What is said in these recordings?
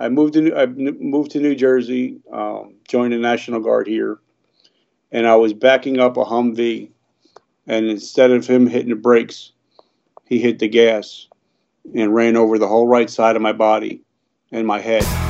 I moved to I moved to New Jersey, um, joined the National Guard here, and I was backing up a Humvee, and instead of him hitting the brakes, he hit the gas, and ran over the whole right side of my body and my head.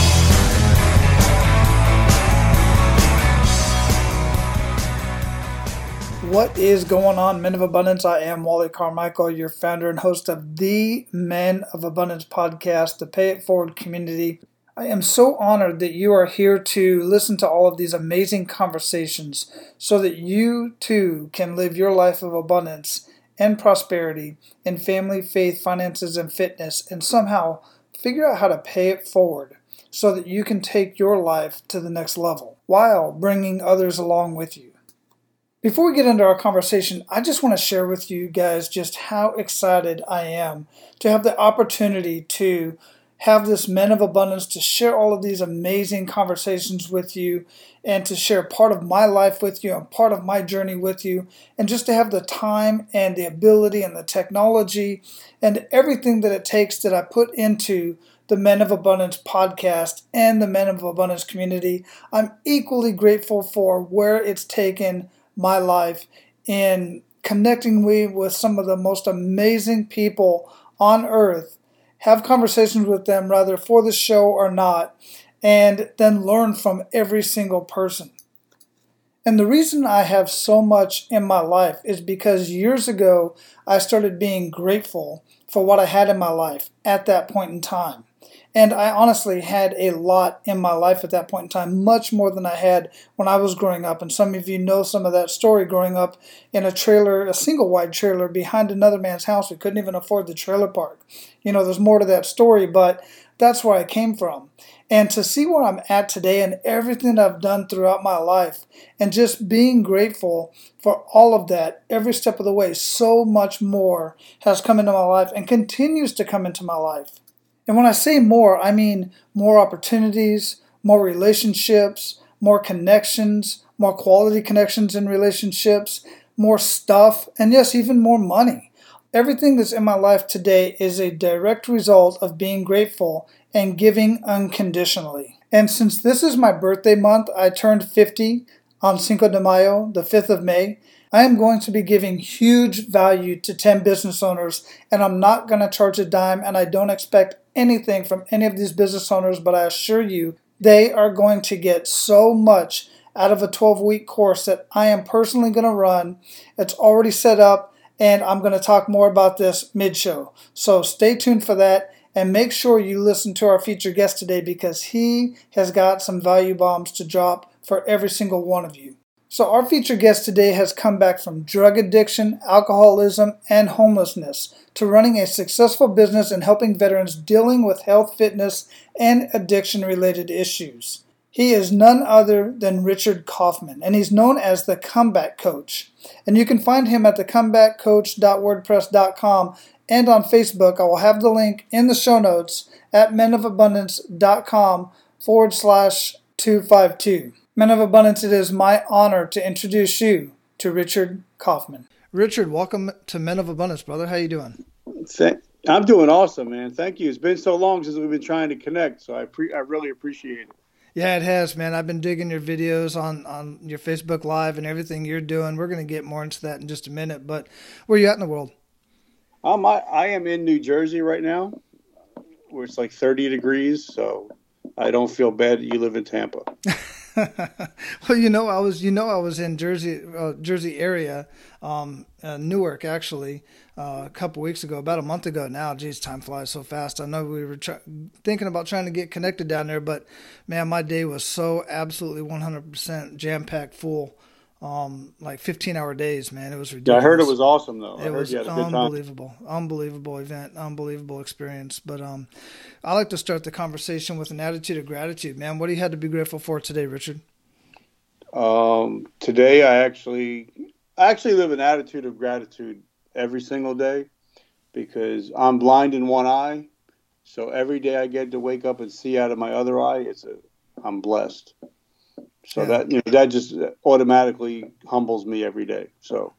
What is going on, Men of Abundance? I am Wally Carmichael, your founder and host of the Men of Abundance podcast, the Pay It Forward community. I am so honored that you are here to listen to all of these amazing conversations so that you too can live your life of abundance and prosperity in family, faith, finances, and fitness, and somehow figure out how to pay it forward so that you can take your life to the next level while bringing others along with you. Before we get into our conversation, I just want to share with you guys just how excited I am to have the opportunity to have this Men of Abundance to share all of these amazing conversations with you and to share part of my life with you and part of my journey with you, and just to have the time and the ability and the technology and everything that it takes that I put into the Men of Abundance podcast and the Men of Abundance community. I'm equally grateful for where it's taken my life in connecting me with some of the most amazing people on earth, have conversations with them, rather for the show or not, and then learn from every single person. And the reason I have so much in my life is because years ago I started being grateful for what I had in my life at that point in time. And I honestly had a lot in my life at that point in time, much more than I had when I was growing up. And some of you know some of that story growing up in a trailer, a single wide trailer behind another man's house. We couldn't even afford the trailer park. You know, there's more to that story, but that's where I came from. And to see where I'm at today and everything I've done throughout my life, and just being grateful for all of that every step of the way, so much more has come into my life and continues to come into my life. And when I say more, I mean more opportunities, more relationships, more connections, more quality connections in relationships, more stuff, and yes, even more money. Everything that's in my life today is a direct result of being grateful and giving unconditionally. And since this is my birthday month, I turned 50 on Cinco de Mayo, the 5th of May, I am going to be giving huge value to 10 business owners, and I'm not going to charge a dime, and I don't expect anything from any of these business owners, but I assure you, they are going to get so much out of a 12 week course that I am personally going to run. It's already set up, and I'm going to talk more about this mid show. So stay tuned for that. And make sure you listen to our featured guest today because he has got some value bombs to drop for every single one of you. So, our featured guest today has come back from drug addiction, alcoholism, and homelessness to running a successful business and helping veterans dealing with health, fitness, and addiction related issues. He is none other than Richard Kaufman, and he's known as the Comeback Coach. And you can find him at thecomebackcoach.wordpress.com and on Facebook. I will have the link in the show notes at menofabundance.com forward slash 252. Men of Abundance, it is my honor to introduce you to Richard Kaufman. Richard, welcome to Men of Abundance, brother. How you doing? Thank, I'm doing awesome, man. Thank you. It's been so long since we've been trying to connect, so I pre- I really appreciate it. Yeah, it has, man. I've been digging your videos on on your Facebook Live and everything you're doing. We're going to get more into that in just a minute. But where are you at in the world? Um, I, I am in New Jersey right now, where it's like 30 degrees, so I don't feel bad that you live in Tampa. well, you know, I was you know I was in Jersey uh, Jersey area, um, uh, Newark actually, uh, a couple weeks ago, about a month ago now. Geez, time flies so fast. I know we were try- thinking about trying to get connected down there, but man, my day was so absolutely 100% jam packed full um, like 15 hour days, man. It was ridiculous. Yeah, I heard it was awesome though. It was unbelievable, unbelievable event, unbelievable experience. But um, I like to start the conversation with an attitude of gratitude, man. What do you had to be grateful for today, Richard? Um, today I actually I actually live an attitude of gratitude every single day because I'm blind in one eye. So every day I get to wake up and see out of my other eye, it's a I'm blessed. So yeah. that you know that just uh, automatically humbles me every day. So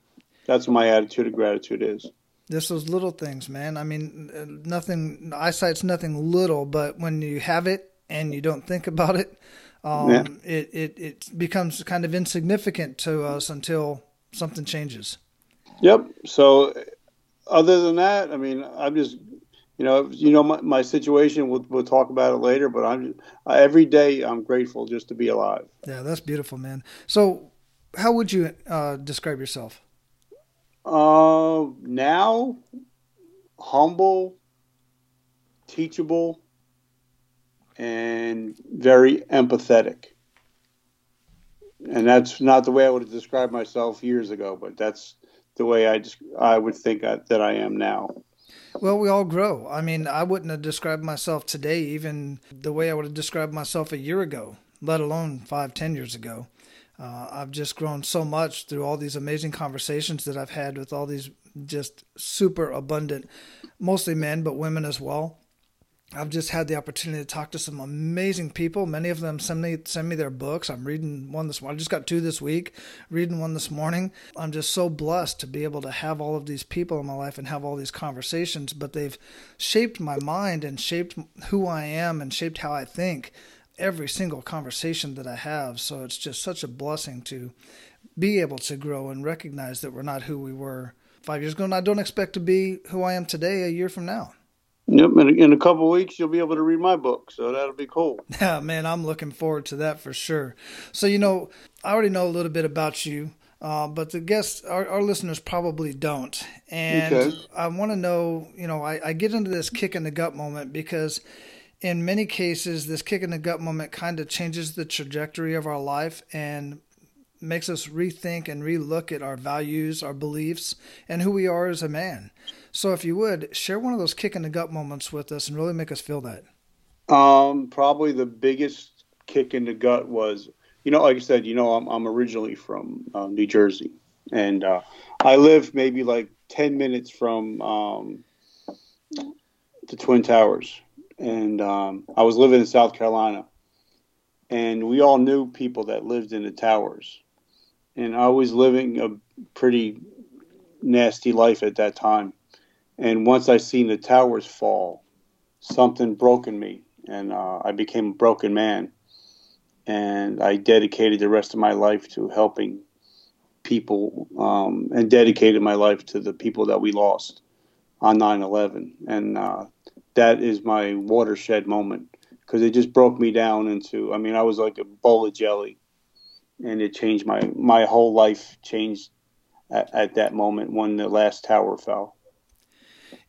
that's what my attitude of gratitude is. Just those little things, man. I mean, uh, nothing. Eyesight's nothing little, but when you have it and you don't think about it, um, yeah. it, it it becomes kind of insignificant to us until something changes. Yep. So, uh, other than that, I mean, I'm just you know, you know my, my situation. We'll, we'll talk about it later, but I'm uh, every day I'm grateful just to be alive. Yeah, that's beautiful, man. So, how would you uh, describe yourself? Uh, now, humble, teachable, and very empathetic. And that's not the way I would have described myself years ago, but that's the way I just I would think I, that I am now. Well, we all grow. I mean, I wouldn't have described myself today even the way I would have described myself a year ago, let alone five, ten years ago. Uh, I've just grown so much through all these amazing conversations that I've had with all these just super abundant, mostly men, but women as well. I've just had the opportunity to talk to some amazing people. Many of them send me send me their books. I'm reading one this morning. I just got two this week, reading one this morning. I'm just so blessed to be able to have all of these people in my life and have all these conversations. But they've shaped my mind and shaped who I am and shaped how I think. Every single conversation that I have. So it's just such a blessing to be able to grow and recognize that we're not who we were five years ago. And I don't expect to be who I am today a year from now. Yep, in, in a couple weeks you'll be able to read my book, so that'll be cool. Yeah, man, I'm looking forward to that for sure. So you know, I already know a little bit about you, uh, but the guests, our, our, listeners probably don't, and okay. I want to know. You know, I, I get into this kick in the gut moment because in many cases, this kick in the gut moment kind of changes the trajectory of our life and makes us rethink and relook at our values, our beliefs, and who we are as a man. So, if you would share one of those kick in the gut moments with us and really make us feel that. Um, probably the biggest kick in the gut was, you know, like I said, you know, I'm, I'm originally from uh, New Jersey, and uh, I live maybe like ten minutes from um, the Twin Towers, and um, I was living in South Carolina, and we all knew people that lived in the towers, and I was living a pretty nasty life at that time and once I seen the towers fall, something broke in me, and uh, I became a broken man. And I dedicated the rest of my life to helping people, um, and dedicated my life to the people that we lost on 9/11. And uh, that is my watershed moment because it just broke me down into. I mean, I was like a bowl of jelly, and it changed my my whole life. Changed at, at that moment when the last tower fell.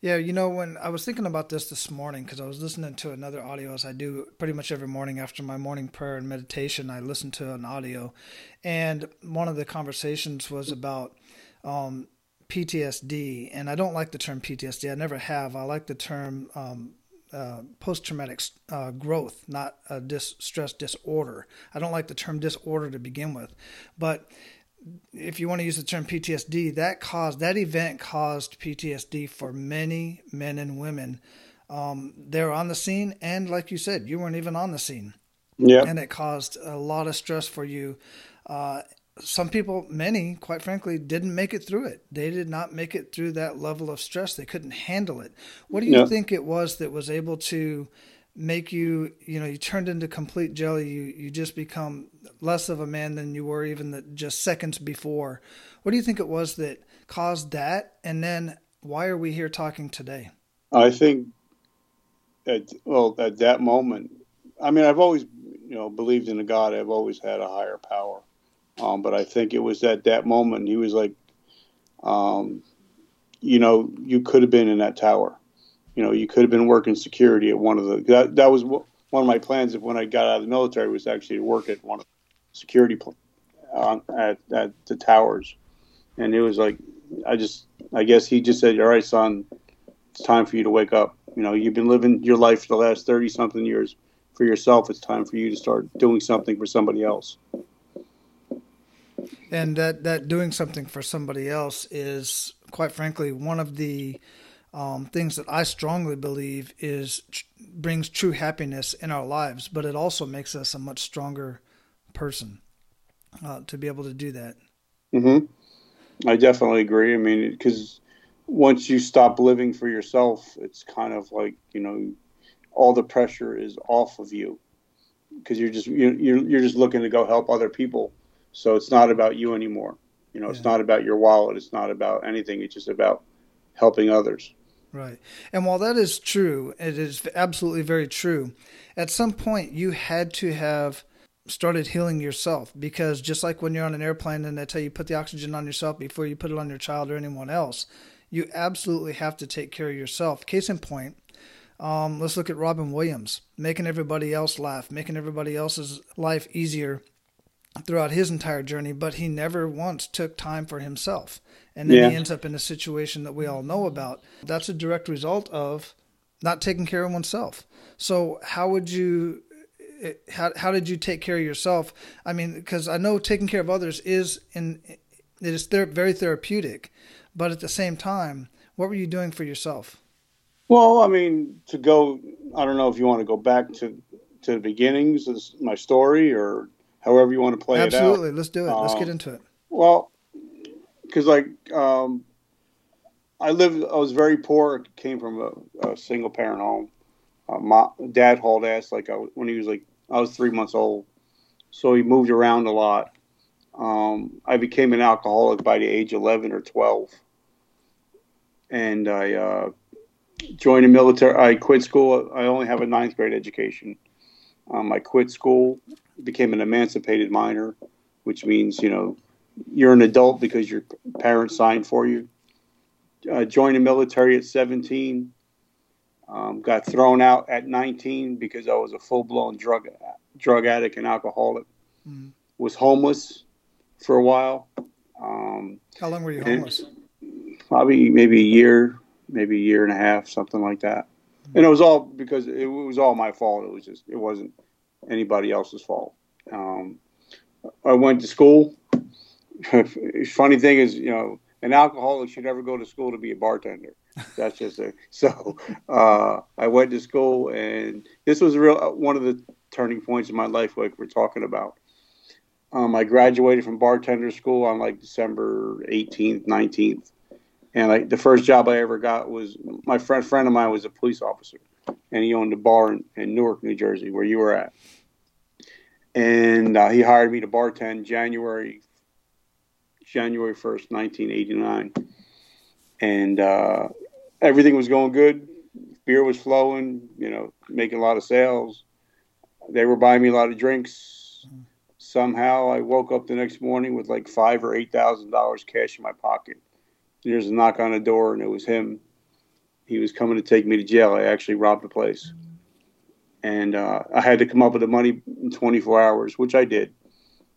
Yeah, you know, when I was thinking about this this morning, because I was listening to another audio as I do pretty much every morning after my morning prayer and meditation, I listen to an audio. And one of the conversations was about um, PTSD. And I don't like the term PTSD, I never have. I like the term um, uh, post traumatic uh, growth, not a dis- stress disorder. I don't like the term disorder to begin with. But if you want to use the term PTSD, that caused that event caused PTSD for many men and women. Um, they're on the scene, and like you said, you weren't even on the scene. Yeah, and it caused a lot of stress for you. Uh, some people, many, quite frankly, didn't make it through it. They did not make it through that level of stress. They couldn't handle it. What do you yeah. think it was that was able to make you you know you turned into complete jelly. You you just become less of a man than you were even the, just seconds before. What do you think it was that caused that? And then why are we here talking today? I think at well at that moment i mean i've always you know believed in a god. I've always had a higher power. Um, but i think it was at that moment he was like um, you know you could have been in that tower you know, you could have been working security at one of the. That, that was one of my plans. If when I got out of the military, was actually to work at one of the security pl- uh, at at the towers, and it was like, I just, I guess he just said, "All right, son, it's time for you to wake up. You know, you've been living your life for the last thirty something years for yourself. It's time for you to start doing something for somebody else." And that, that doing something for somebody else is, quite frankly, one of the um, things that I strongly believe is tr- brings true happiness in our lives, but it also makes us a much stronger person uh, to be able to do that. Mm-hmm. I definitely agree. I mean, because once you stop living for yourself, it's kind of like you know, all the pressure is off of you because you're just you're you're just looking to go help other people. So it's not about you anymore. You know, yeah. it's not about your wallet. It's not about anything. It's just about helping others. Right. And while that is true, it is absolutely very true. At some point, you had to have started healing yourself because just like when you're on an airplane and they tell you put the oxygen on yourself before you put it on your child or anyone else, you absolutely have to take care of yourself. Case in point, um, let's look at Robin Williams, making everybody else laugh, making everybody else's life easier throughout his entire journey, but he never once took time for himself and then yeah. he ends up in a situation that we all know about. That's a direct result of not taking care of oneself. So how would you eh, how how did you take care of yourself? I mean, because I know taking care of others is in it is ther- very therapeutic, but at the same time, what were you doing for yourself? Well, I mean, to go, I don't know if you want to go back to to the beginnings of my story or however you want to play Absolutely. it out. Absolutely, let's do it. Let's get um, into it. Well, because like um, I lived, I was very poor. Came from a, a single parent home. Uh, my dad hauled ass like I, when he was like I was three months old, so he moved around a lot. Um, I became an alcoholic by the age of eleven or twelve, and I uh, joined the military. I quit school. I only have a ninth grade education. Um, I quit school, became an emancipated minor, which means you know you're an adult because your parents signed for you. Uh, joined the military at 17. Um, got thrown out at 19 because I was a full blown drug drug addict and alcoholic. Mm. Was homeless for a while. Um, How long were you homeless? Probably maybe a year, maybe a year and a half, something like that. Mm. And it was all because it was all my fault. It was just it wasn't anybody else's fault. Um, I went to school funny thing is, you know, an alcoholic should never go to school to be a bartender. That's just a so. Uh, I went to school, and this was real uh, one of the turning points in my life, like we're talking about. Um, I graduated from bartender school on like December 18th, 19th, and like the first job I ever got was my friend friend of mine was a police officer, and he owned a bar in, in Newark, New Jersey, where you were at. And uh, he hired me to bartend January January 1st, 1989. And uh, everything was going good. Beer was flowing, you know, making a lot of sales. They were buying me a lot of drinks. Somehow I woke up the next morning with like five or eight thousand dollars cash in my pocket. There's a knock on the door, and it was him. He was coming to take me to jail. I actually robbed the place, and uh, I had to come up with the money in 24 hours, which I did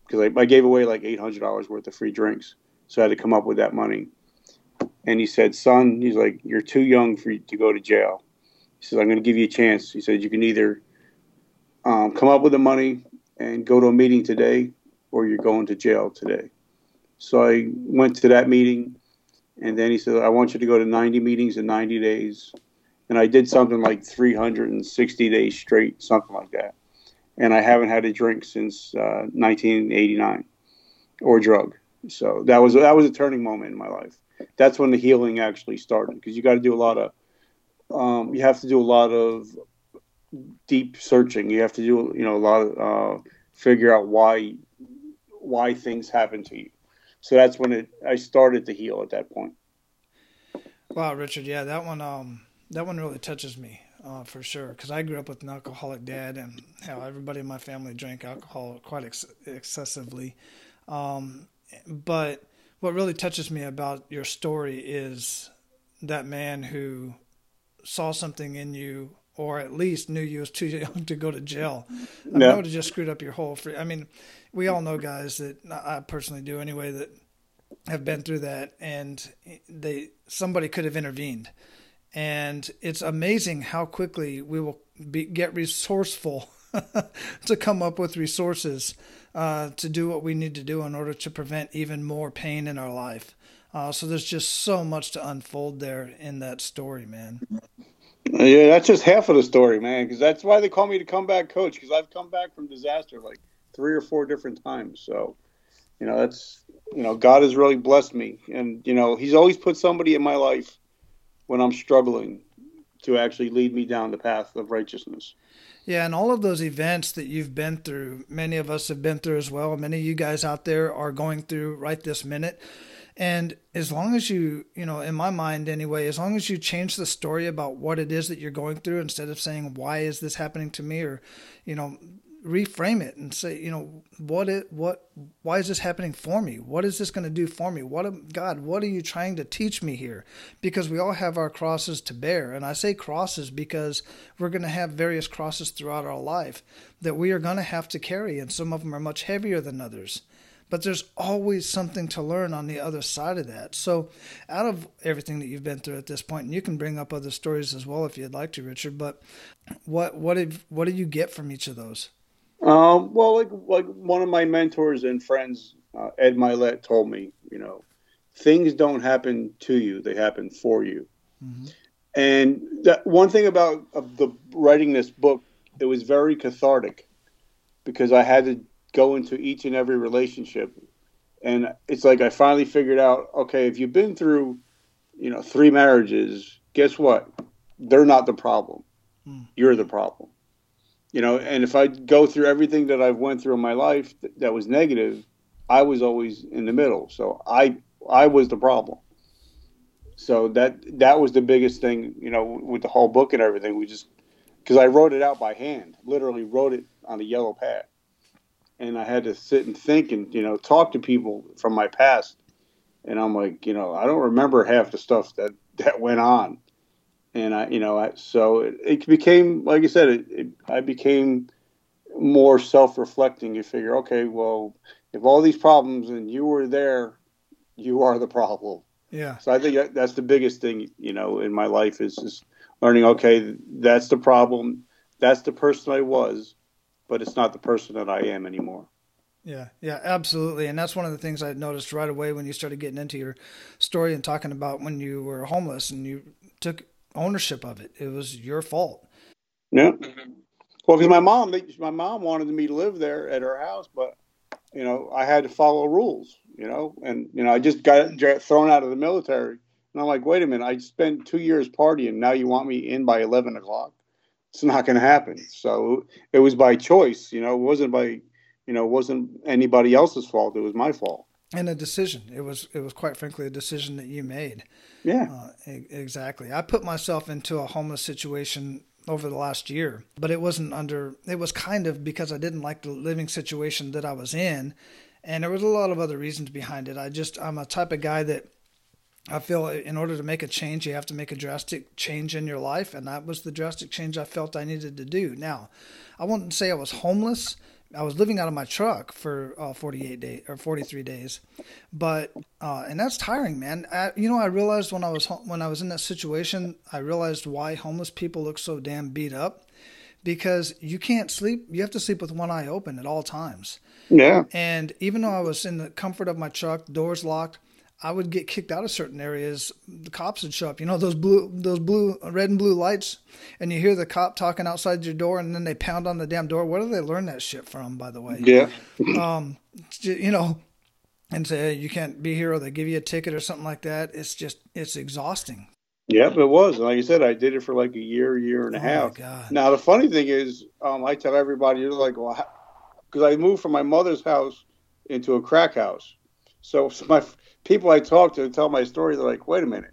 because I, I, gave away like eight hundred dollars worth of free drinks, so I had to come up with that money. And he said, "Son, he's like, you're too young for you to go to jail." He said, "I'm going to give you a chance." He said, "You can either um, come up with the money and go to a meeting today, or you're going to jail today." So I went to that meeting, and then he said, "I want you to go to 90 meetings in 90 days." And I did something like 360 days straight, something like that and I haven't had a drink since uh, 1989 or drug. So that was that was a turning moment in my life. That's when the healing actually started because you got to do a lot of um, you have to do a lot of deep searching. You have to do you know a lot of uh, figure out why why things happen to you. So that's when it I started to heal at that point. Wow, Richard, yeah, that one um that one really touches me uh, for sure. Because I grew up with an alcoholic dad, and how everybody in my family drank alcohol quite ex- excessively. Um, but what really touches me about your story is that man who saw something in you or at least knew you was too young to go to jail. I mean, would have just screwed up your whole free. I mean, we all know guys that I personally do anyway that have been through that, and they somebody could have intervened and it's amazing how quickly we will be, get resourceful to come up with resources uh, to do what we need to do in order to prevent even more pain in our life. Uh, so there's just so much to unfold there in that story, man. Yeah, that's just half of the story, man. Because that's why they call me the comeback coach. Because I've come back from disaster like three or four different times. So, you know, that's you know, God has really blessed me, and you know, He's always put somebody in my life when I'm struggling to actually lead me down the path of righteousness. Yeah, and all of those events that you've been through, many of us have been through as well. Many of you guys out there are going through right this minute. And as long as you, you know, in my mind anyway, as long as you change the story about what it is that you're going through instead of saying, why is this happening to me? Or, you know, reframe it and say, you know, what it, what, why is this happening for me? What is this going to do for me? What, God, what are you trying to teach me here? Because we all have our crosses to bear. And I say crosses because we're going to have various crosses throughout our life that we are going to have to carry. And some of them are much heavier than others but there's always something to learn on the other side of that. So, out of everything that you've been through at this point, and you can bring up other stories as well if you'd like to, Richard. But what what did what did you get from each of those? Um, well, like like one of my mentors and friends, uh, Ed Mylett, told me, you know, things don't happen to you; they happen for you. Mm-hmm. And that one thing about the writing this book, it was very cathartic because I had to go into each and every relationship, and it's like I finally figured out, okay, if you've been through, you know, three marriages, guess what? They're not the problem. Mm. You're the problem you know and if i go through everything that i've went through in my life that was negative i was always in the middle so i i was the problem so that that was the biggest thing you know with the whole book and everything we just because i wrote it out by hand literally wrote it on a yellow pad and i had to sit and think and you know talk to people from my past and i'm like you know i don't remember half the stuff that that went on and I, you know, I, so it, it, became, like I said, it, it, I became more self-reflecting. You figure, okay, well, if all these problems and you were there, you are the problem. Yeah. So I think that's the biggest thing, you know, in my life is just learning. Okay, that's the problem. That's the person I was, but it's not the person that I am anymore. Yeah, yeah, absolutely. And that's one of the things I noticed right away when you started getting into your story and talking about when you were homeless and you took ownership of it. It was your fault. Yeah. Mm-hmm. Well, because my mom, my mom wanted me to live there at her house, but you know, I had to follow rules. You know, and you know, I just got thrown out of the military, and I'm like, wait a minute, I spent two years partying. Now you want me in by eleven o'clock? It's not going to happen. So it was by choice. You know, it wasn't by, you know, it wasn't anybody else's fault. It was my fault and a decision. It was it was quite frankly a decision that you made. Yeah, uh, exactly. I put myself into a homeless situation over the last year, but it wasn't under. It was kind of because I didn't like the living situation that I was in, and there was a lot of other reasons behind it. I just I'm a type of guy that. I feel in order to make a change, you have to make a drastic change in your life, and that was the drastic change I felt I needed to do. Now, I wouldn't say I was homeless, I was living out of my truck for uh, 48 days or 43 days, but uh, and that's tiring, man. I, you know, I realized when I was when I was in that situation, I realized why homeless people look so damn beat up because you can't sleep. You have to sleep with one eye open at all times. Yeah. And even though I was in the comfort of my truck, doors locked, I would get kicked out of certain areas. The cops would show up. You know those blue, those blue, red and blue lights, and you hear the cop talking outside your door, and then they pound on the damn door. Where do they learn that shit from? By the way, yeah. um, you know, and say hey, you can't be here, or they give you a ticket or something like that. It's just it's exhausting. Yep, it was. Like you said, I did it for like a year, year and a oh half. Now the funny thing is, um, I tell everybody, you're like, well, because I moved from my mother's house into a crack house. So, so my people I talk to tell my story. They're like, "Wait a minute,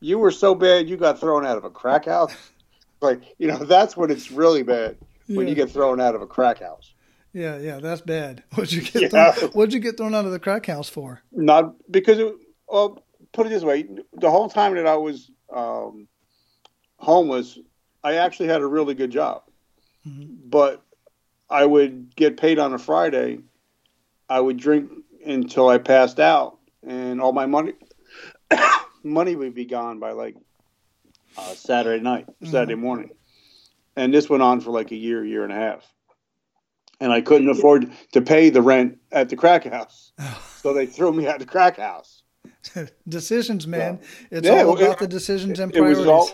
you were so bad you got thrown out of a crack house." like, you know, that's when it's really bad when yeah. you get thrown out of a crack house. Yeah, yeah, that's bad. What'd you get? Yeah. Thrown, what'd you get thrown out of the crack house for? Not because it. Well, put it this way: the whole time that I was um, homeless, I actually had a really good job, mm-hmm. but I would get paid on a Friday. I would drink until I passed out, and all my money money would be gone by like uh, Saturday night, mm-hmm. Saturday morning, and this went on for like a year, year and a half. and I couldn't afford to pay the rent at the crack house, so they threw me at the crack house. decisions, man. Yeah. It's yeah, all about it, the decisions and priorities. It was all,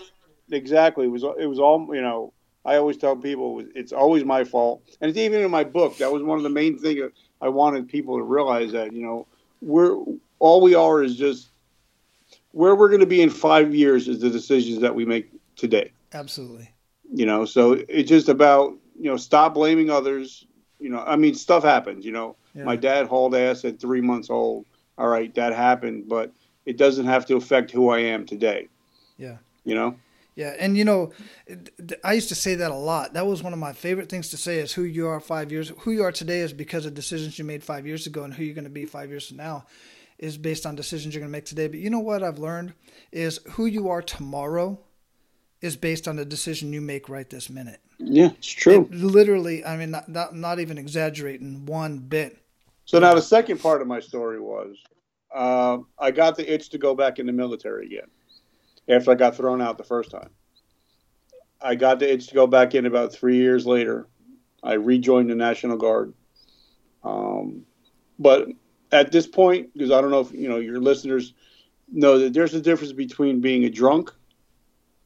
exactly. It was. It was all. You know, I always tell people it's always my fault, and it's even in my book. That was one of the main things I wanted people to realize that you know we're all we are is just where we're going to be in five years is the decisions that we make today. Absolutely. You know, so it's just about you know stop blaming others. You know, I mean, stuff happens. You know, yeah. my dad hauled ass at three months old. All right, that happened, but it doesn't have to affect who I am today. Yeah. You know. Yeah, and you know, I used to say that a lot. That was one of my favorite things to say is who you are five years. Who you are today is because of decisions you made five years ago, and who you're going to be five years from now is based on decisions you're going to make today. But you know what I've learned is who you are tomorrow is based on the decision you make right this minute. Yeah, it's true. And literally, I mean, not, not, not even exaggerating one bit. So now the second part of my story was uh, I got the itch to go back in the military again after I got thrown out the first time. I got the itch to go back in about three years later. I rejoined the National Guard. Um, but at this point, because I don't know if you know your listeners know that there's a difference between being a drunk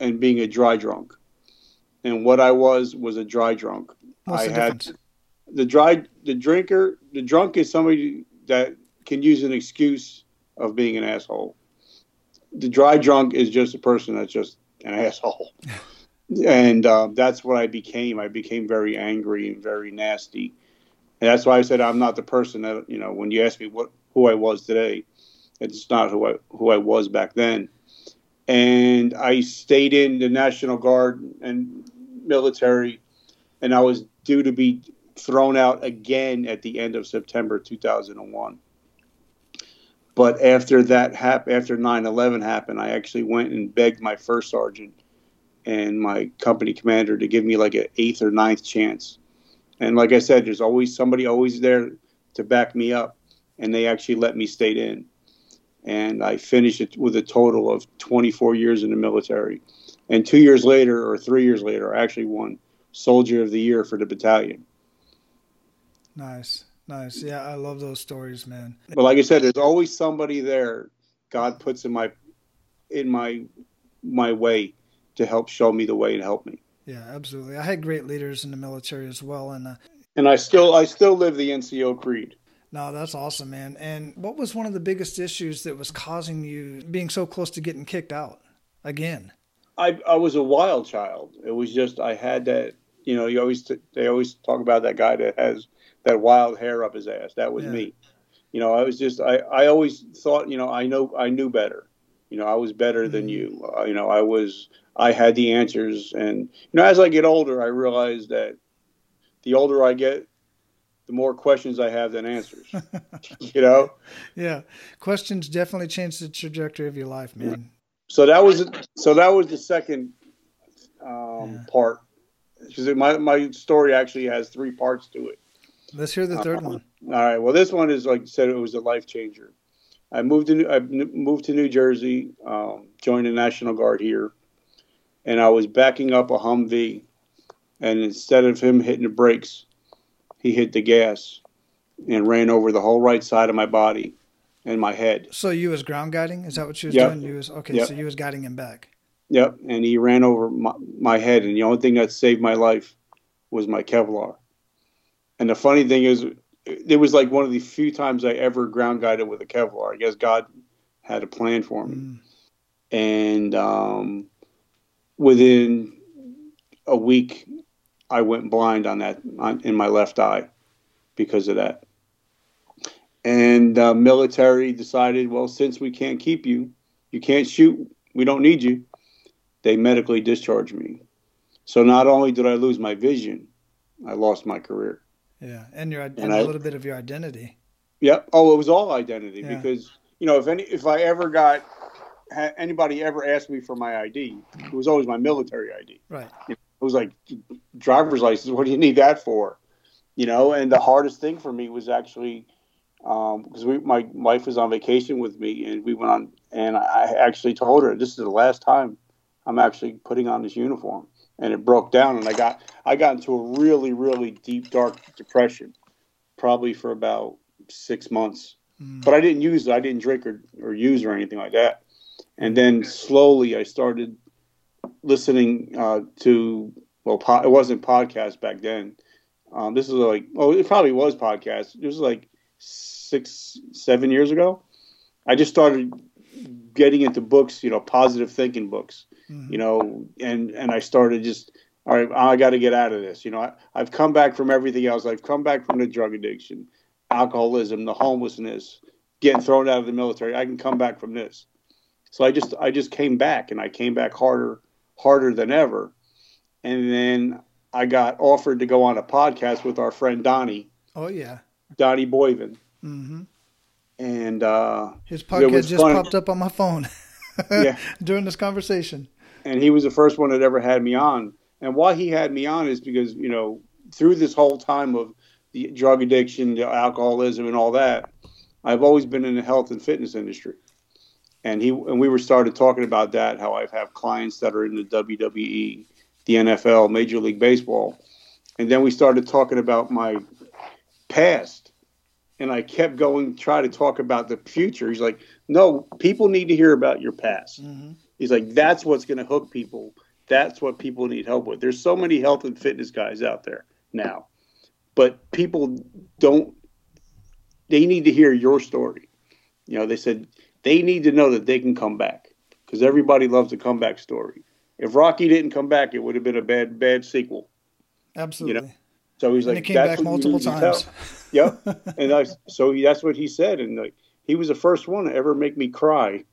and being a dry drunk. And what I was was a dry drunk. What's I the had difference? the dry the drinker the drunk is somebody that can use an excuse of being an asshole. The dry drunk is just a person that's just an asshole. and uh, that's what I became. I became very angry and very nasty. And that's why I said I'm not the person that you know. When you ask me what who I was today, it's not who I who I was back then. And I stayed in the National Guard and military, and I was due to be thrown out again at the end of September 2001. But after that happened, after 9/11 happened, I actually went and begged my first sergeant and my company commander to give me like an eighth or ninth chance. And like I said, there's always somebody always there to back me up, and they actually let me stay in. And I finished it with a total of 24 years in the military. And two years later, or three years later, I actually won Soldier of the Year for the battalion. Nice. Nice. Yeah, I love those stories, man. But like I said, there's always somebody there God puts in my in my my way to help show me the way and help me. Yeah, absolutely. I had great leaders in the military as well, and uh, and I still I still live the NCO creed. No, that's awesome, man. And what was one of the biggest issues that was causing you being so close to getting kicked out again? I I was a wild child. It was just I had that. You know, you always they always talk about that guy that has that wild hair up his ass. That was yeah. me. You know, I was just I, I always thought you know I know I knew better. You know, I was better mm-hmm. than you. Uh, you know, I was I had the answers, and you know, as I get older, I realize that the older I get, the more questions I have than answers. you know? Yeah, questions definitely change the trajectory of your life, man. So that was so that was the second um, yeah. part. Because my my story actually has three parts to it. Let's hear the third uh, one. All right. Well, this one is like you said, it was a life changer. I moved to I moved to New Jersey, um, joined the National Guard here, and I was backing up a Humvee, and instead of him hitting the brakes, he hit the gas, and ran over the whole right side of my body, and my head. So you was ground guiding? Is that what you was yep. doing? You was okay. Yep. So you was guiding him back. Yep. And he ran over my, my head, and the only thing that saved my life was my Kevlar. And the funny thing is, it was like one of the few times I ever ground guided with a Kevlar. I guess God had a plan for me. Mm. And um, within a week, I went blind on that on, in my left eye because of that. And uh, military decided, well, since we can't keep you, you can't shoot, we don't need you. They medically discharged me. So not only did I lose my vision, I lost my career. Yeah, and your and, and I, a little bit of your identity. Yep. Oh, it was all identity yeah. because you know if any if I ever got anybody ever asked me for my ID, it was always my military ID. Right. it was like driver's license. What do you need that for? You know, and the hardest thing for me was actually because um, we my wife was on vacation with me and we went on and I actually told her this is the last time I'm actually putting on this uniform and it broke down, and I got I got into a really really deep dark depression, probably for about six months. Mm. But I didn't use it. I didn't drink or, or use or anything like that. And then slowly I started listening uh, to well, po- it wasn't podcast back then. Um, this is like oh, it probably was podcast. It was like six seven years ago. I just started getting into books, you know, positive thinking books, mm-hmm. you know, and and I started just all right, I got to get out of this. You know, I, I've come back from everything else. I've come back from the drug addiction, alcoholism, the homelessness, getting thrown out of the military. I can come back from this. So I just I just came back and I came back harder harder than ever. And then I got offered to go on a podcast with our friend Donnie. Oh yeah. Donnie Boivin. Mm-hmm and uh, his podcast just popped up on my phone. yeah, during this conversation. And he was the first one that ever had me on. And why he had me on is because you know through this whole time of the drug addiction, the alcoholism, and all that, I've always been in the health and fitness industry. And he and we were started talking about that. How I have clients that are in the WWE, the NFL, Major League Baseball, and then we started talking about my past and I kept going, try to talk about the future. He's like, no, people need to hear about your past. Mm-hmm. He's like, that's what's going to hook people. That's what people need help with. There's so many health and fitness guys out there now, but people don't. They need to hear your story. You know, they said they need to know that they can come back because everybody loves a comeback story. If Rocky didn't come back, it would have been a bad, bad sequel. Absolutely. You know? So he's and like, came back multiple times. yep. And I, so he, that's what he said. And like, he was the first one to ever make me cry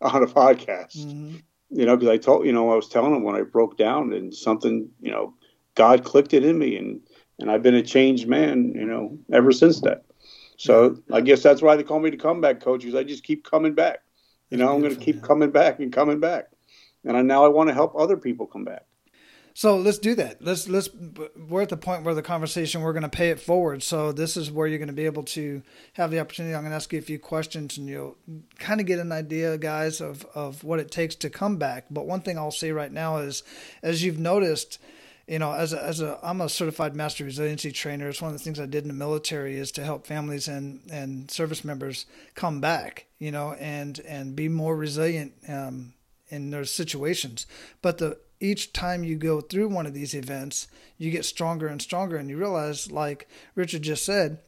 on a podcast. Mm-hmm. You know, because I told, you know, I was telling him when I broke down and something, you know, God clicked it in me and, and I've been a changed man, you know, ever since that. So I guess that's why they call me the comeback coach because I just keep coming back. You know, I'm going to keep coming back and coming back. And I, now I want to help other people come back. So let's do that. Let's let's we're at the point where the conversation we're going to pay it forward. So this is where you're going to be able to have the opportunity. I'm going to ask you a few questions, and you'll kind of get an idea, guys, of of what it takes to come back. But one thing I'll say right now is, as you've noticed, you know, as a, as a I'm a certified master resiliency trainer. It's one of the things I did in the military is to help families and and service members come back, you know, and and be more resilient um, in their situations. But the each time you go through one of these events, you get stronger and stronger, and you realize, like Richard just said,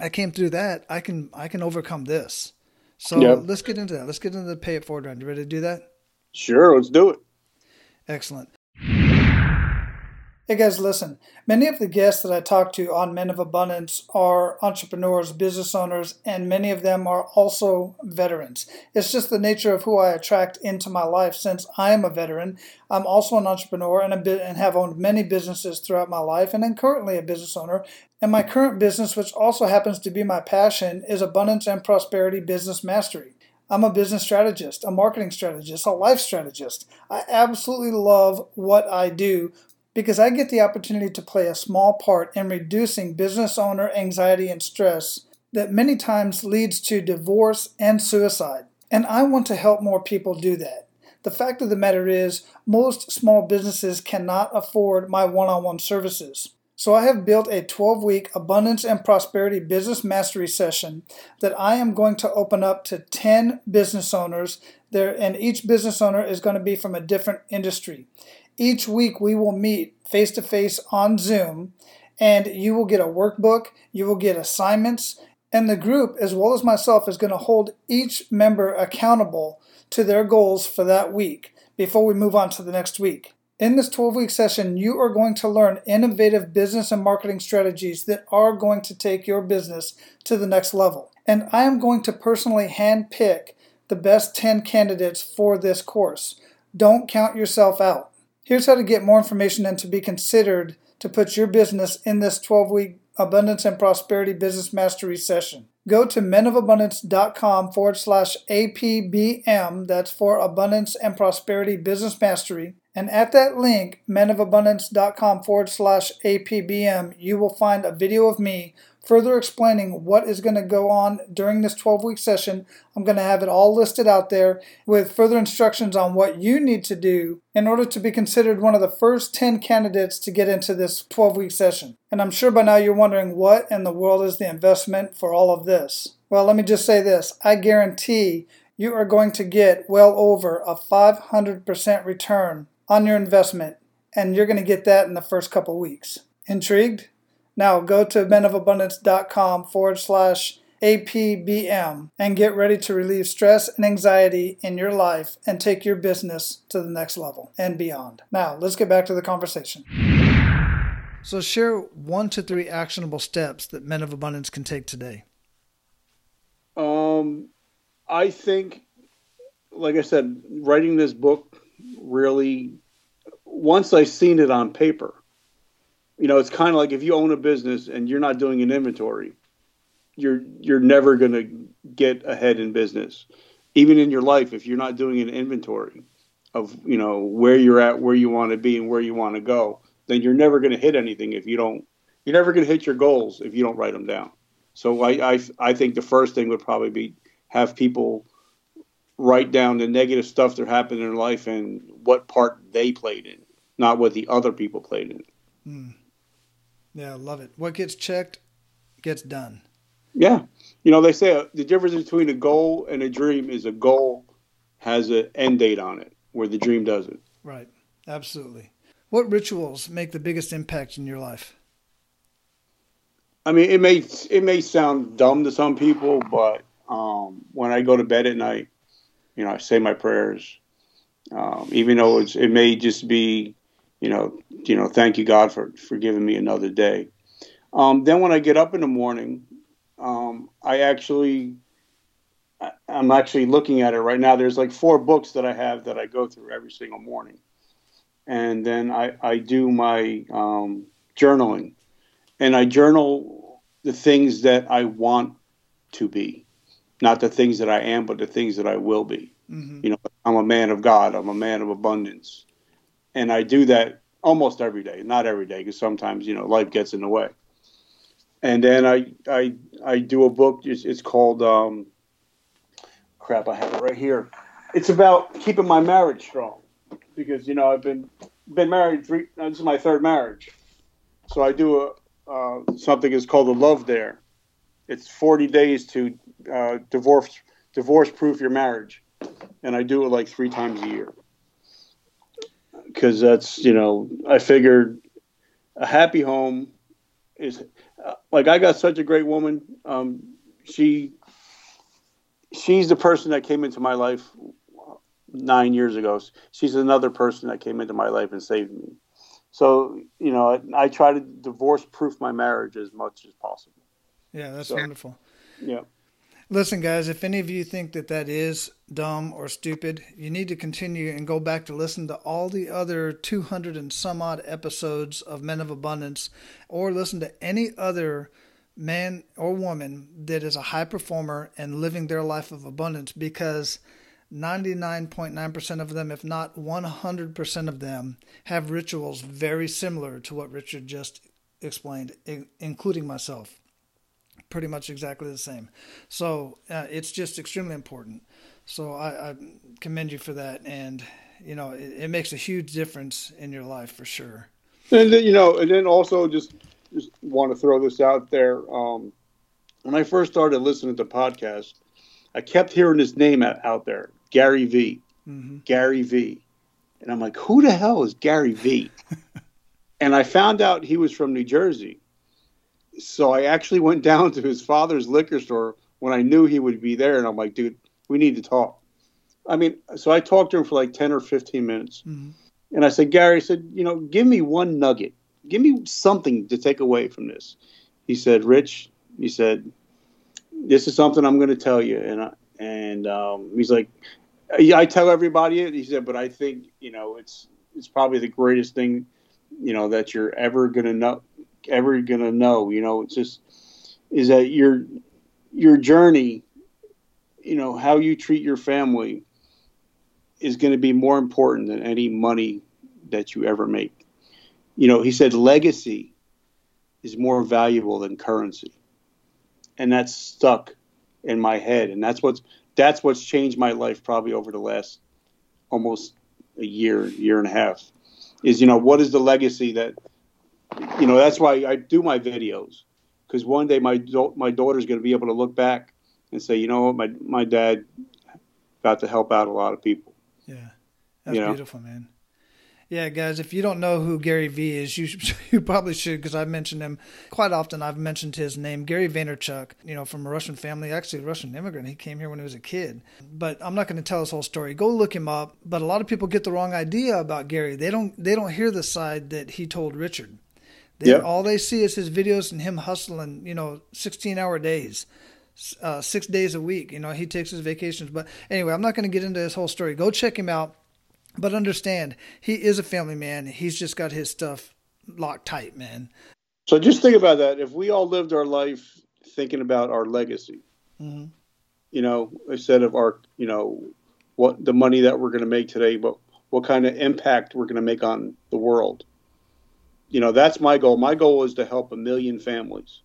I came through that. I can I can overcome this. So yep. let's get into that. Let's get into the pay it forward round. You ready to do that? Sure, let's do it. Excellent. Hey guys, listen. Many of the guests that I talk to on Men of Abundance are entrepreneurs, business owners, and many of them are also veterans. It's just the nature of who I attract into my life since I am a veteran. I'm also an entrepreneur and, a and have owned many businesses throughout my life, and I'm currently a business owner. And my current business, which also happens to be my passion, is Abundance and Prosperity Business Mastery. I'm a business strategist, a marketing strategist, a life strategist. I absolutely love what I do because I get the opportunity to play a small part in reducing business owner anxiety and stress that many times leads to divorce and suicide. And I want to help more people do that. The fact of the matter is, most small businesses cannot afford my one on one services. So I have built a 12 week abundance and prosperity business mastery session that I am going to open up to 10 business owners there and each business owner is going to be from a different industry. Each week we will meet face to face on Zoom and you will get a workbook, you will get assignments, and the group, as well as myself, is going to hold each member accountable to their goals for that week before we move on to the next week. In this 12 week session, you are going to learn innovative business and marketing strategies that are going to take your business to the next level. And I am going to personally hand pick the best 10 candidates for this course. Don't count yourself out. Here's how to get more information and to be considered to put your business in this 12 week Abundance and Prosperity Business Mastery session. Go to menofabundance.com forward slash APBM, that's for Abundance and Prosperity Business Mastery. And at that link, menofabundance.com forward slash APBM, you will find a video of me further explaining what is going to go on during this 12 week session. I'm going to have it all listed out there with further instructions on what you need to do in order to be considered one of the first 10 candidates to get into this 12 week session. And I'm sure by now you're wondering what in the world is the investment for all of this. Well, let me just say this I guarantee you are going to get well over a 500% return on your investment, and you're going to get that in the first couple weeks. Intrigued? Now go to menofabundance.com forward slash APBM and get ready to relieve stress and anxiety in your life and take your business to the next level and beyond. Now, let's get back to the conversation. So, share one to three actionable steps that men of abundance can take today. Um, I think, like I said, writing this book really, once I seen it on paper, you know, it's kind of like if you own a business and you're not doing an inventory, you're you're never going to get ahead in business. Even in your life, if you're not doing an inventory of you know where you're at, where you want to be, and where you want to go, then you're never going to hit anything if you don't. You're never going to hit your goals if you don't write them down. So I, I I think the first thing would probably be have people write down the negative stuff that happened in their life and what part they played in, not what the other people played in. Mm. Yeah, love it. What gets checked gets done. Yeah. You know, they say uh, the difference between a goal and a dream is a goal has an end date on it, where the dream doesn't. Right. Absolutely. What rituals make the biggest impact in your life? I mean, it may it may sound dumb to some people, but um, when I go to bed at night, you know, I say my prayers. Um, even though it's, it may just be you know, you know, thank you God for for giving me another day. Um, then when I get up in the morning, um, I actually, I, I'm actually looking at it right now. There's like four books that I have that I go through every single morning, and then I I do my um, journaling, and I journal the things that I want to be, not the things that I am, but the things that I will be. Mm-hmm. You know, I'm a man of God. I'm a man of abundance and I do that almost every day. Not every day, because sometimes you know life gets in the way. And then I I I do a book. It's, it's called um, crap. I have it right here. It's about keeping my marriage strong because you know I've been been married three. Uh, this is my third marriage, so I do a uh, something is called a love dare. It's 40 days to uh, divorce divorce proof your marriage, and I do it like three times a year because that's you know I figured a happy home is uh, like I got such a great woman. Um, she she's the person that came into my life nine years ago. She's another person that came into my life and saved me. So you know I, I try to divorce proof my marriage as much as possible. Yeah, that's so, wonderful. Yeah. Listen, guys, if any of you think that that is dumb or stupid, you need to continue and go back to listen to all the other 200 and some odd episodes of Men of Abundance or listen to any other man or woman that is a high performer and living their life of abundance because 99.9% of them, if not 100% of them, have rituals very similar to what Richard just explained, including myself pretty much exactly the same. So uh, it's just extremely important. So I, I, commend you for that, and you know it, it, makes a huge difference in your life for sure. And then, you know, and then also just just want to throw this out there. Um, when I first started listening to podcasts, I kept hearing his name out, out there, Gary V. Mm-hmm. Gary V. And I'm like, who the hell is Gary V? and I found out he was from New Jersey so I actually went down to his father's liquor store when I knew he would be there, and I'm like, dude, we need to talk. I mean, so I talked to him for like 10 or 15 minutes. Mm-hmm. And I said, Gary, I said, you know, give me one nugget. Give me something to take away from this. He said, Rich, he said, this is something I'm going to tell you. And, I, and um, he's like, yeah, I tell everybody it. He said, but I think, you know, it's, it's probably the greatest thing, you know, that you're ever going to know, ever going to know. You know, it's just is that your your journey, you know, how you treat your family is going to be more important than any money that you ever make. You know, he said legacy is more valuable than currency. and that's stuck in my head, and that's what's that's what's changed my life probably over the last almost a year, year and a half. Is you know what is the legacy that you know that's why I do my videos because one day my my daughter's going to be able to look back and say, you know what, my my dad got to help out a lot of people. Yeah, that's you know? beautiful, man. Yeah, guys, if you don't know who Gary Vee is, you you probably should because I've mentioned him quite often. I've mentioned his name, Gary Vaynerchuk. You know, from a Russian family, actually a Russian immigrant. He came here when he was a kid. But I'm not going to tell his whole story. Go look him up. But a lot of people get the wrong idea about Gary. They don't they don't hear the side that he told Richard. They, yep. All they see is his videos and him hustling. You know, 16 hour days. Uh, six days a week. You know, he takes his vacations. But anyway, I'm not going to get into his whole story. Go check him out. But understand, he is a family man. He's just got his stuff locked tight, man. So just think about that. If we all lived our life thinking about our legacy, mm-hmm. you know, instead of our, you know, what the money that we're going to make today, but what kind of impact we're going to make on the world. You know, that's my goal. My goal is to help a million families.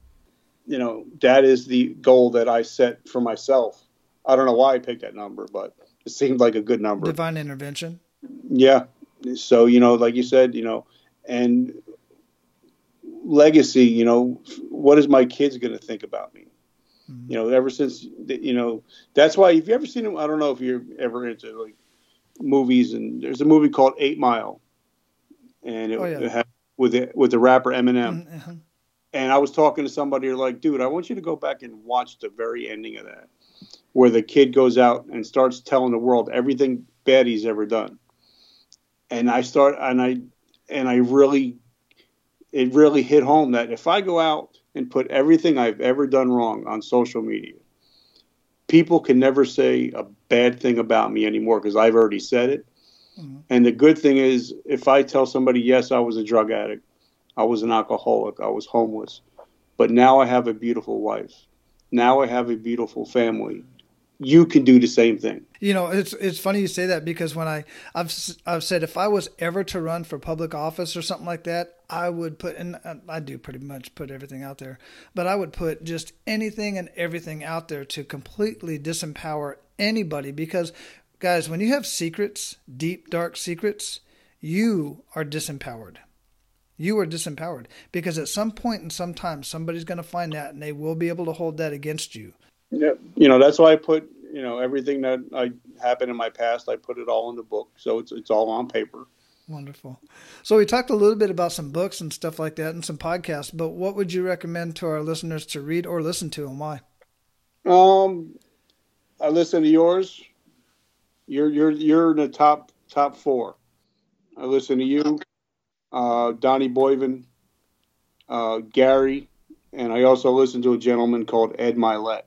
You know, that is the goal that I set for myself. I don't know why I picked that number, but it seemed like a good number. Divine intervention. Yeah. So, you know, like you said, you know, and legacy, you know, what is my kids going to think about me? Mm-hmm. You know, ever since, you know, that's why, if you ever seen I don't know if you're ever into like movies, and there's a movie called Eight Mile, and it, oh, yeah. it had with the, with the rapper Eminem. Mm-hmm. And I was talking to somebody like, dude, I want you to go back and watch the very ending of that, where the kid goes out and starts telling the world everything bad he's ever done and I start and I and I really it really hit home that if I go out and put everything I've ever done wrong on social media, people can never say a bad thing about me anymore because I've already said it. Mm-hmm. And the good thing is, if I tell somebody, yes, I was a drug addict, I was an alcoholic, I was homeless, but now I have a beautiful wife, now I have a beautiful family, you can do the same thing. You know, it's it's funny you say that because when I I've I've said if I was ever to run for public office or something like that, I would put and I do pretty much put everything out there, but I would put just anything and everything out there to completely disempower anybody because guys, when you have secrets, deep dark secrets, you are disempowered. You are disempowered because at some point in some time somebody's going to find that and they will be able to hold that against you. Yeah, you know that's why I put you know everything that I happened in my past. I put it all in the book, so it's it's all on paper. Wonderful. So we talked a little bit about some books and stuff like that, and some podcasts. But what would you recommend to our listeners to read or listen to, and why? Um, I listen to yours. You're you're you're in the top top four. I listen to you, uh, Donnie Boivin, uh, Gary, and I also listen to a gentleman called Ed Mylett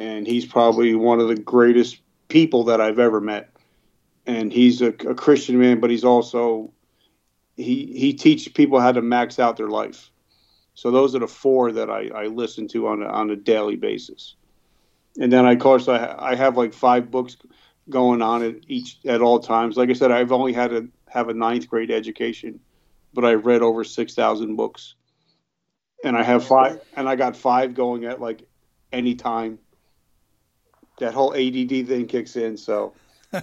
and he's probably one of the greatest people that I've ever met. And he's a, a Christian man, but he's also he he teaches people how to max out their life. So those are the four that I, I listen to on a, on a daily basis. And then, of course, I, I have like five books going on at each at all times. Like I said, I've only had to have a ninth grade education, but I've read over six thousand books, and I have five, and I got five going at like any time that whole ADD thing kicks in. So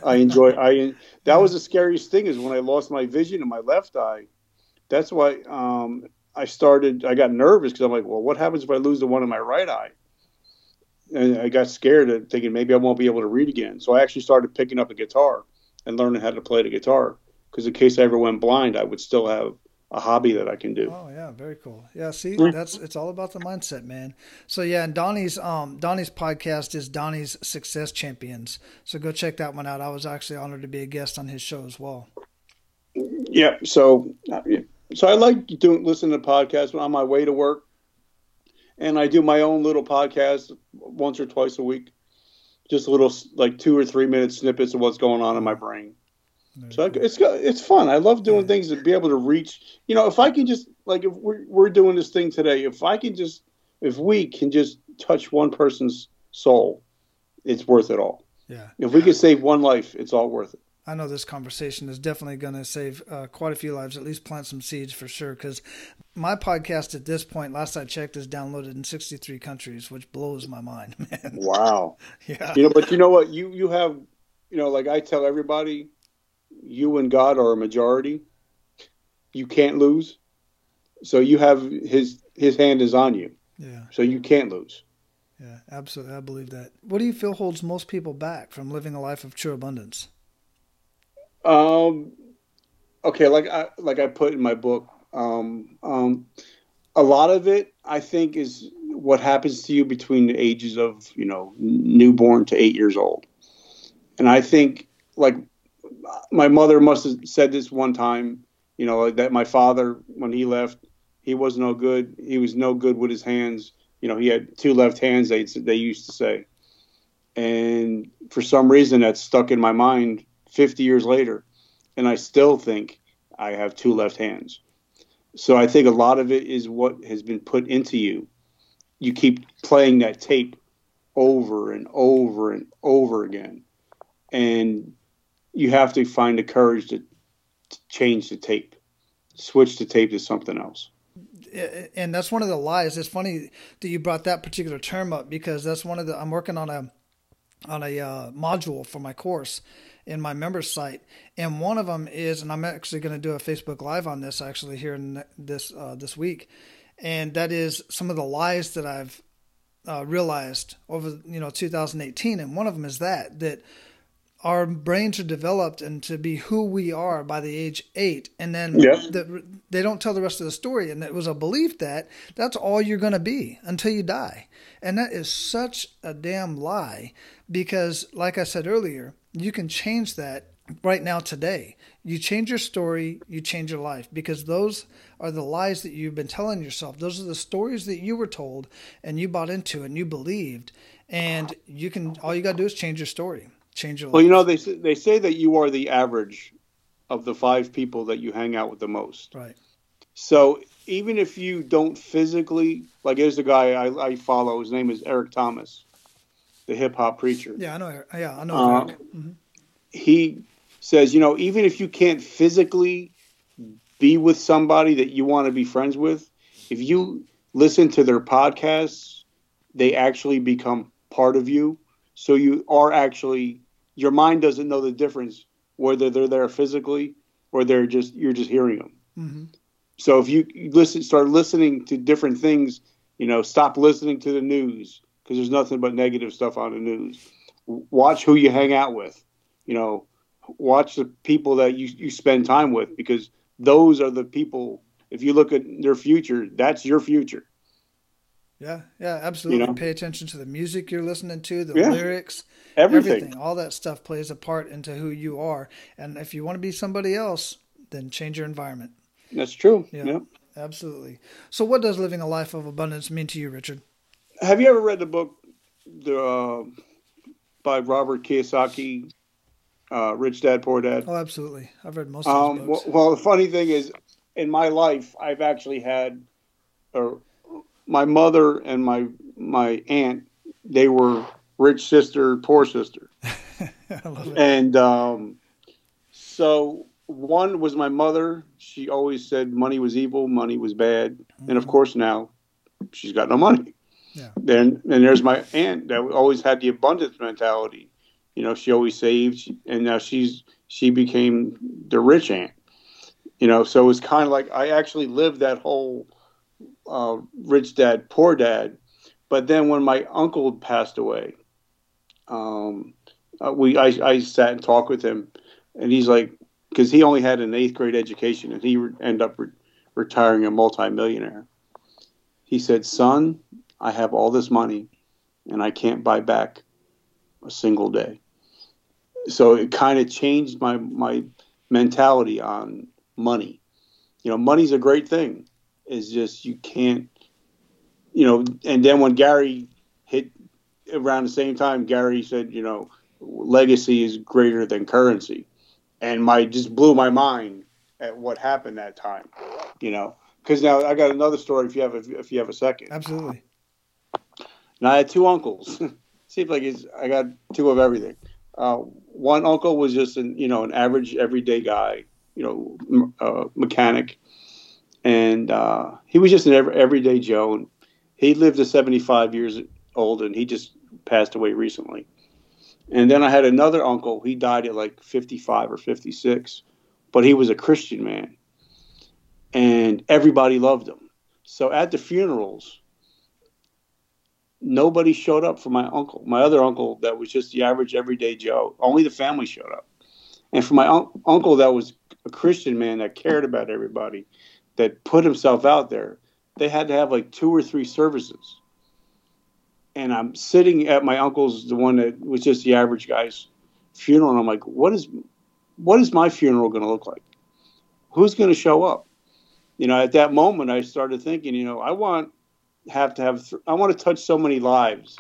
I enjoy. I that was the scariest thing is when I lost my vision in my left eye. That's why um, I started. I got nervous because I'm like, well, what happens if I lose the one in my right eye? And I got scared of thinking maybe I won't be able to read again. So I actually started picking up a guitar and learning how to play the guitar because in case I ever went blind, I would still have a hobby that I can do. Oh yeah, very cool. Yeah, see, that's it's all about the mindset, man. So yeah, and Donnie's um Donnie's podcast is Donnie's Success Champions. So go check that one out. I was actually honored to be a guest on his show as well. Yeah, so so I like doing listening to podcasts when I'm on my way to work, and I do my own little podcast once or twice a week, just little like two or three minute snippets of what's going on in my brain. So it's it's fun. I love doing things to be able to reach. You know, if I can just like if we're we're doing this thing today, if I can just if we can just touch one person's soul, it's worth it all. Yeah. If we can save one life, it's all worth it. I know this conversation is definitely going to save uh, quite a few lives, at least plant some seeds for sure. Because my podcast at this point, last I checked, is downloaded in 63 countries, which blows my mind, man. Wow. Yeah. You know, but you know what? You you have, you know, like I tell everybody, you and God are a majority. You can't lose. So you have his his hand is on you. Yeah. So you can't lose. Yeah, absolutely. I believe that. What do you feel holds most people back from living a life of true abundance? Um, okay, like I like I put in my book, um, um, a lot of it I think is what happens to you between the ages of you know newborn to eight years old, and I think like my mother must have said this one time, you know, that my father when he left, he was no good. He was no good with his hands. You know, he had two left hands. They they used to say, and for some reason that stuck in my mind 50 years later, and I still think I have two left hands. So I think a lot of it is what has been put into you. You keep playing that tape over and over and over again, and you have to find the courage to, to change the tape, switch the tape to something else and that's one of the lies. It's funny that you brought that particular term up because that's one of the. I'm working on a on a uh, module for my course in my members site, and one of them is, and I'm actually going to do a Facebook Live on this actually here in this uh, this week, and that is some of the lies that I've uh, realized over you know 2018, and one of them is that that our brains are developed and to be who we are by the age eight, and then yeah. the, they don't tell the rest of the story. And it was a belief that that's all you're going to be until you die, and that is such a damn lie. Because, like I said earlier, you can change that right now today. You change your story, you change your life because those are the lies that you've been telling yourself. Those are the stories that you were told and you bought into and you believed. And you can all you got to do is change your story change your life. Well, you know, they they say that you are the average of the five people that you hang out with the most. Right. So even if you don't physically, like there's a guy I, I follow. His name is Eric Thomas, the hip hop preacher. Yeah, I know. Yeah, I know. Uh, mm-hmm. He says, you know, even if you can't physically be with somebody that you want to be friends with, if you listen to their podcasts, they actually become part of you. So you are actually your mind doesn't know the difference whether they're there physically or they're just you're just hearing them. Mm-hmm. So if you listen, start listening to different things, you know, stop listening to the news because there's nothing but negative stuff on the news. Watch who you hang out with, you know, watch the people that you you spend time with because those are the people. If you look at their future, that's your future. Yeah, yeah, absolutely. You know? Pay attention to the music you're listening to, the Yeah. lyrics, Everything. everything. All that stuff plays a part into who you are. And if you want to be somebody else, then change your environment. That's true. Yeah. Yeah. Absolutely. So, what does living a life of abundance mean to you, Richard? Have you ever read the book, the uh, by Robert Kiyosaki, uh, Rich Dad Poor Dad? Oh, absolutely. I've read most of Um, those well, books. well, the funny thing is, in my life, I've actually had, or my mother and my my aunt, they were rich sister, poor sister, I love it. and um, so one was my mother. She always said money was evil, money was bad, and of course now she's got no money. Yeah. Then and there's my aunt that always had the abundance mentality. You know, she always saved, and now she's she became the rich aunt. You know, so it was kind of like I actually lived that whole uh, rich dad, poor dad. But then when my uncle passed away, um, uh, we I, I sat and talked with him, and he's like, because he only had an eighth grade education, and he re- ended up re- retiring a multimillionaire. He said, "Son, I have all this money, and I can't buy back a single day." So it kind of changed my my mentality on money. You know, money's a great thing. It's just you can't, you know. And then when Gary hit around the same time, Gary said, you know, legacy is greater than currency, and my just blew my mind at what happened that time. You know, because now I got another story. If you have a, if you have a second, Absolutely. And I had two uncles. Seems like it's, I got two of everything. Uh, one uncle was just an you know an average everyday guy, you know, m- uh, mechanic, and uh, he was just an every, everyday Joe. And he lived to 75 years old, and he just passed away recently. And then I had another uncle. He died at like 55 or 56, but he was a Christian man, and everybody loved him. So at the funerals, nobody showed up for my uncle, my other uncle that was just the average everyday Joe. Only the family showed up. And for my un- uncle that was a Christian man that cared about everybody, that put himself out there, they had to have like two or three services. And I'm sitting at my uncle's, the one that was just the average guy's funeral, and I'm like, what is, what is my funeral going to look like? Who's going to show up? You know, at that moment, I started thinking, you know, I want have to have, th- I want to touch so many lives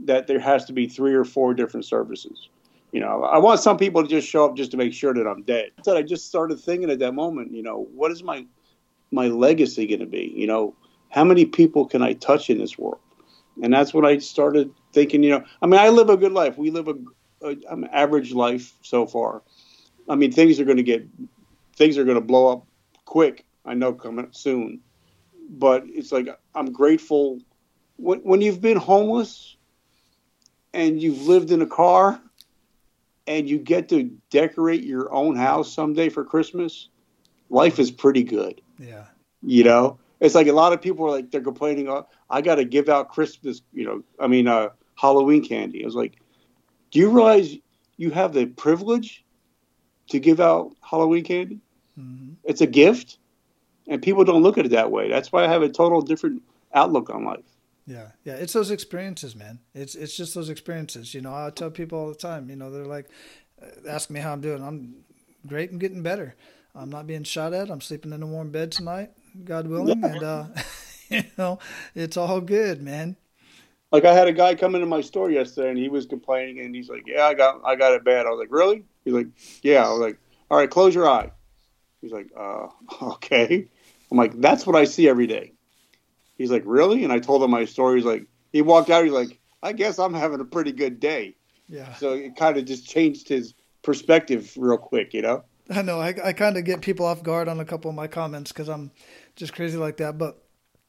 that there has to be three or four different services. You know, I want some people to just show up just to make sure that I'm dead. So I just started thinking at that moment, you know, what is my my legacy going to be? You know, how many people can I touch in this world? And that's when I started thinking, you know, I mean, I live a good life. We live a, a an average life so far. I mean, things are going to get, things are going to blow up quick. I know coming soon, but it's like I'm grateful when when you've been homeless and you've lived in a car and you get to decorate your own house someday for Christmas. Life is pretty good. Yeah. You know, it's like a lot of people are like they're complaining. Oh, I got to give out Christmas. You know, I mean, uh, Halloween candy. I was like, do you realize you have the privilege to give out Halloween candy? Mm-hmm. It's a gift, and people don't look at it that way. That's why I have a total different outlook on life. Yeah, yeah, it's those experiences, man. It's it's just those experiences. You know, I tell people all the time. You know, they're like, uh, ask me how I'm doing. I'm great and getting better. I'm not being shot at. I'm sleeping in a warm bed tonight, God willing, and uh, you know, it's all good, man. Like I had a guy come into my store yesterday, and he was complaining, and he's like, "Yeah, I got I got it bad." I was like, "Really?" He's like, "Yeah." I was like, "All right, close your eye." He's like, "Uh, okay." I'm like, "That's what I see every day." He's like, "Really?" And I told him my story. He's like, he walked out. He's like, "I guess I'm having a pretty good day." Yeah. So it kind of just changed his perspective real quick, you know. I know. I, I kind of get people off guard on a couple of my comments because I'm just crazy like that. But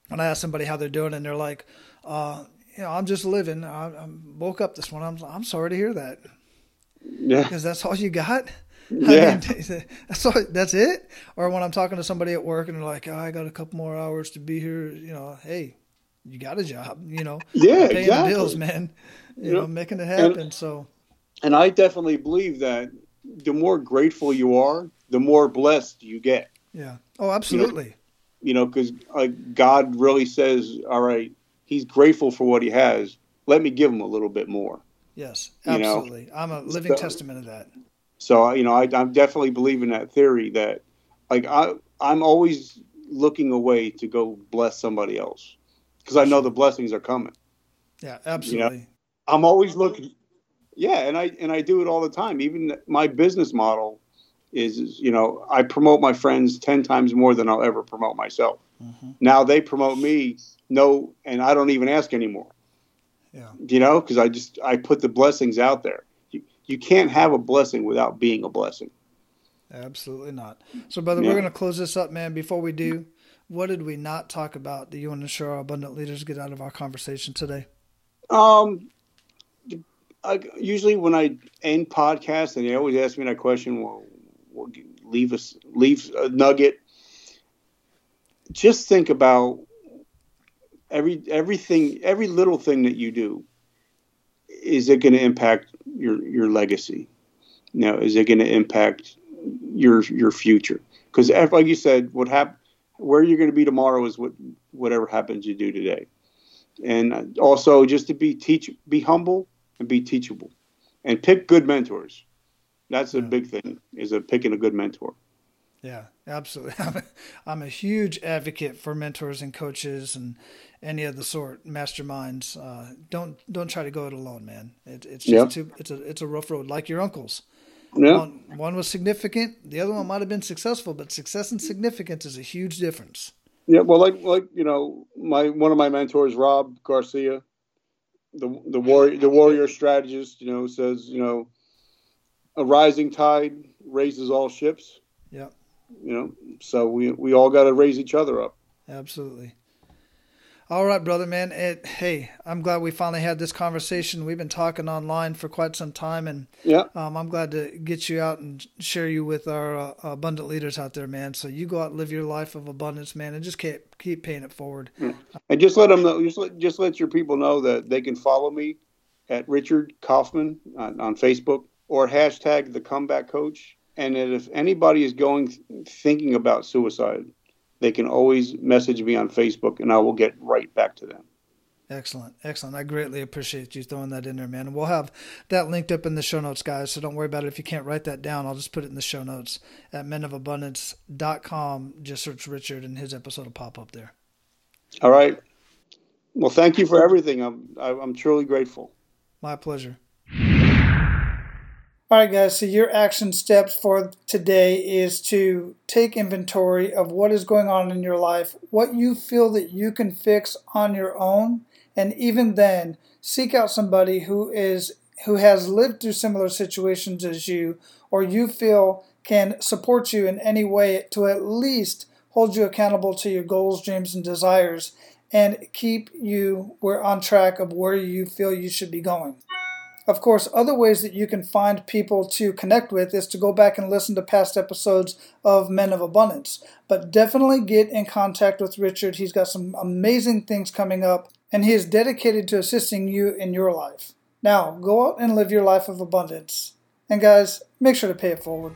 when I ask somebody how they're doing and they're like, uh, you know, I'm just living. I, I woke up this morning. I'm, I'm sorry to hear that. Yeah. Because that's all you got. Yeah. I mean, that's all, that's it. Or when I'm talking to somebody at work and they're like, oh, I got a couple more hours to be here. You know, hey, you got a job. You know, Yeah, paying exactly. the bills, man. You You know, know, making it happen. so And I definitely believe that the more grateful you are, the more blessed you get. yeah. Oh, absolutely. You know, because like God really says, "All right, He's grateful for what He has. Let me give Him a little bit more." Yes, You know, absolutely. I'm a living so- testament of that. So you know, I, I'm definitely believing that theory that, like, I I'm always looking away to go bless somebody else because I know the blessings are coming. Yeah, absolutely. I'm always looking. Yeah, and I and I do it all the time. Even my business model is, is, you know, I promote my friends ten times more than I'll ever promote myself. Mhm. Now they promote me, no, and I don't even ask anymore. Yeah. You know, because I just I put the blessings out there. You can't have a blessing without being a blessing. Absolutely not. So, brother, Yeah. we're going to close this up, man. Before we do, what did we not talk about that you want to ensure our abundant leaders get out of our conversation today? Um, I, usually when I end podcasts, and they always ask me that question, well, well leave us leave a nugget. Just think about every everything, every little thing that you do. Is it going to impact your your legacy? Now, is it going to impact your your future? Because, like you said, what hap- where you're going to be tomorrow is what whatever happens you do today and also just to be teach be humble and be teachable and pick good mentors that's a Yeah. big thing is a picking a good mentor Yeah, absolutely. I'm a, I'm a huge advocate for mentors and coaches and any of the sort masterminds. Uh, don't don't try to go it alone, man. It, it's just Yeah. too, it's a it's a rough road, like your uncles. yeah One, one was significant, the other one might have been successful, but success and significance is a huge difference. yeah well like like you know my one of my mentors rob garcia the the warrior the warrior strategist you know says you know a rising tide raises all ships Yep. You know, so we we all got to raise each other up. Absolutely. All right, brother, man. It, hey, I'm glad we finally had this conversation. We've been talking online for quite some time, and yeah, um, I'm glad to get you out and share you with our uh, abundant leaders out there, man. So you go out and live your life of abundance, man, and just keep keep paying it forward. And just let them know, just let, just let your people know that they can follow me at Richard Kaufman on, on Facebook or hashtag the Comeback Coach. And that if anybody is going thinking about suicide, they can always message me on Facebook and I will get right back to them. Excellent. Excellent. I greatly appreciate you throwing that in there, man. And we'll have that linked up in the show notes, guys. So don't worry about it. If you can't write that down, I'll just put it in the show notes at menofabundance.com. Just search Richard and his episode will pop up there. All right. Well, thank you for everything. I'm, I'm truly grateful. My pleasure. All right, guys, so your action steps for today is to take inventory of what is going on in your life, what you feel that you can fix on your own, and even then, seek out somebody who is who has lived through similar situations as you or you feel can support you in any way to at least hold you accountable to your goals, dreams, and desires and keep you we're on track of where you feel you should be going. Of course, other ways that you can find people to connect with is to go back and listen to past episodes of Men of Abundance. But definitely get in contact with Richard. He's got some amazing things coming up, and he is dedicated to assisting you in your life. Now, go out and live your life of abundance. And guys, make sure to pay it forward.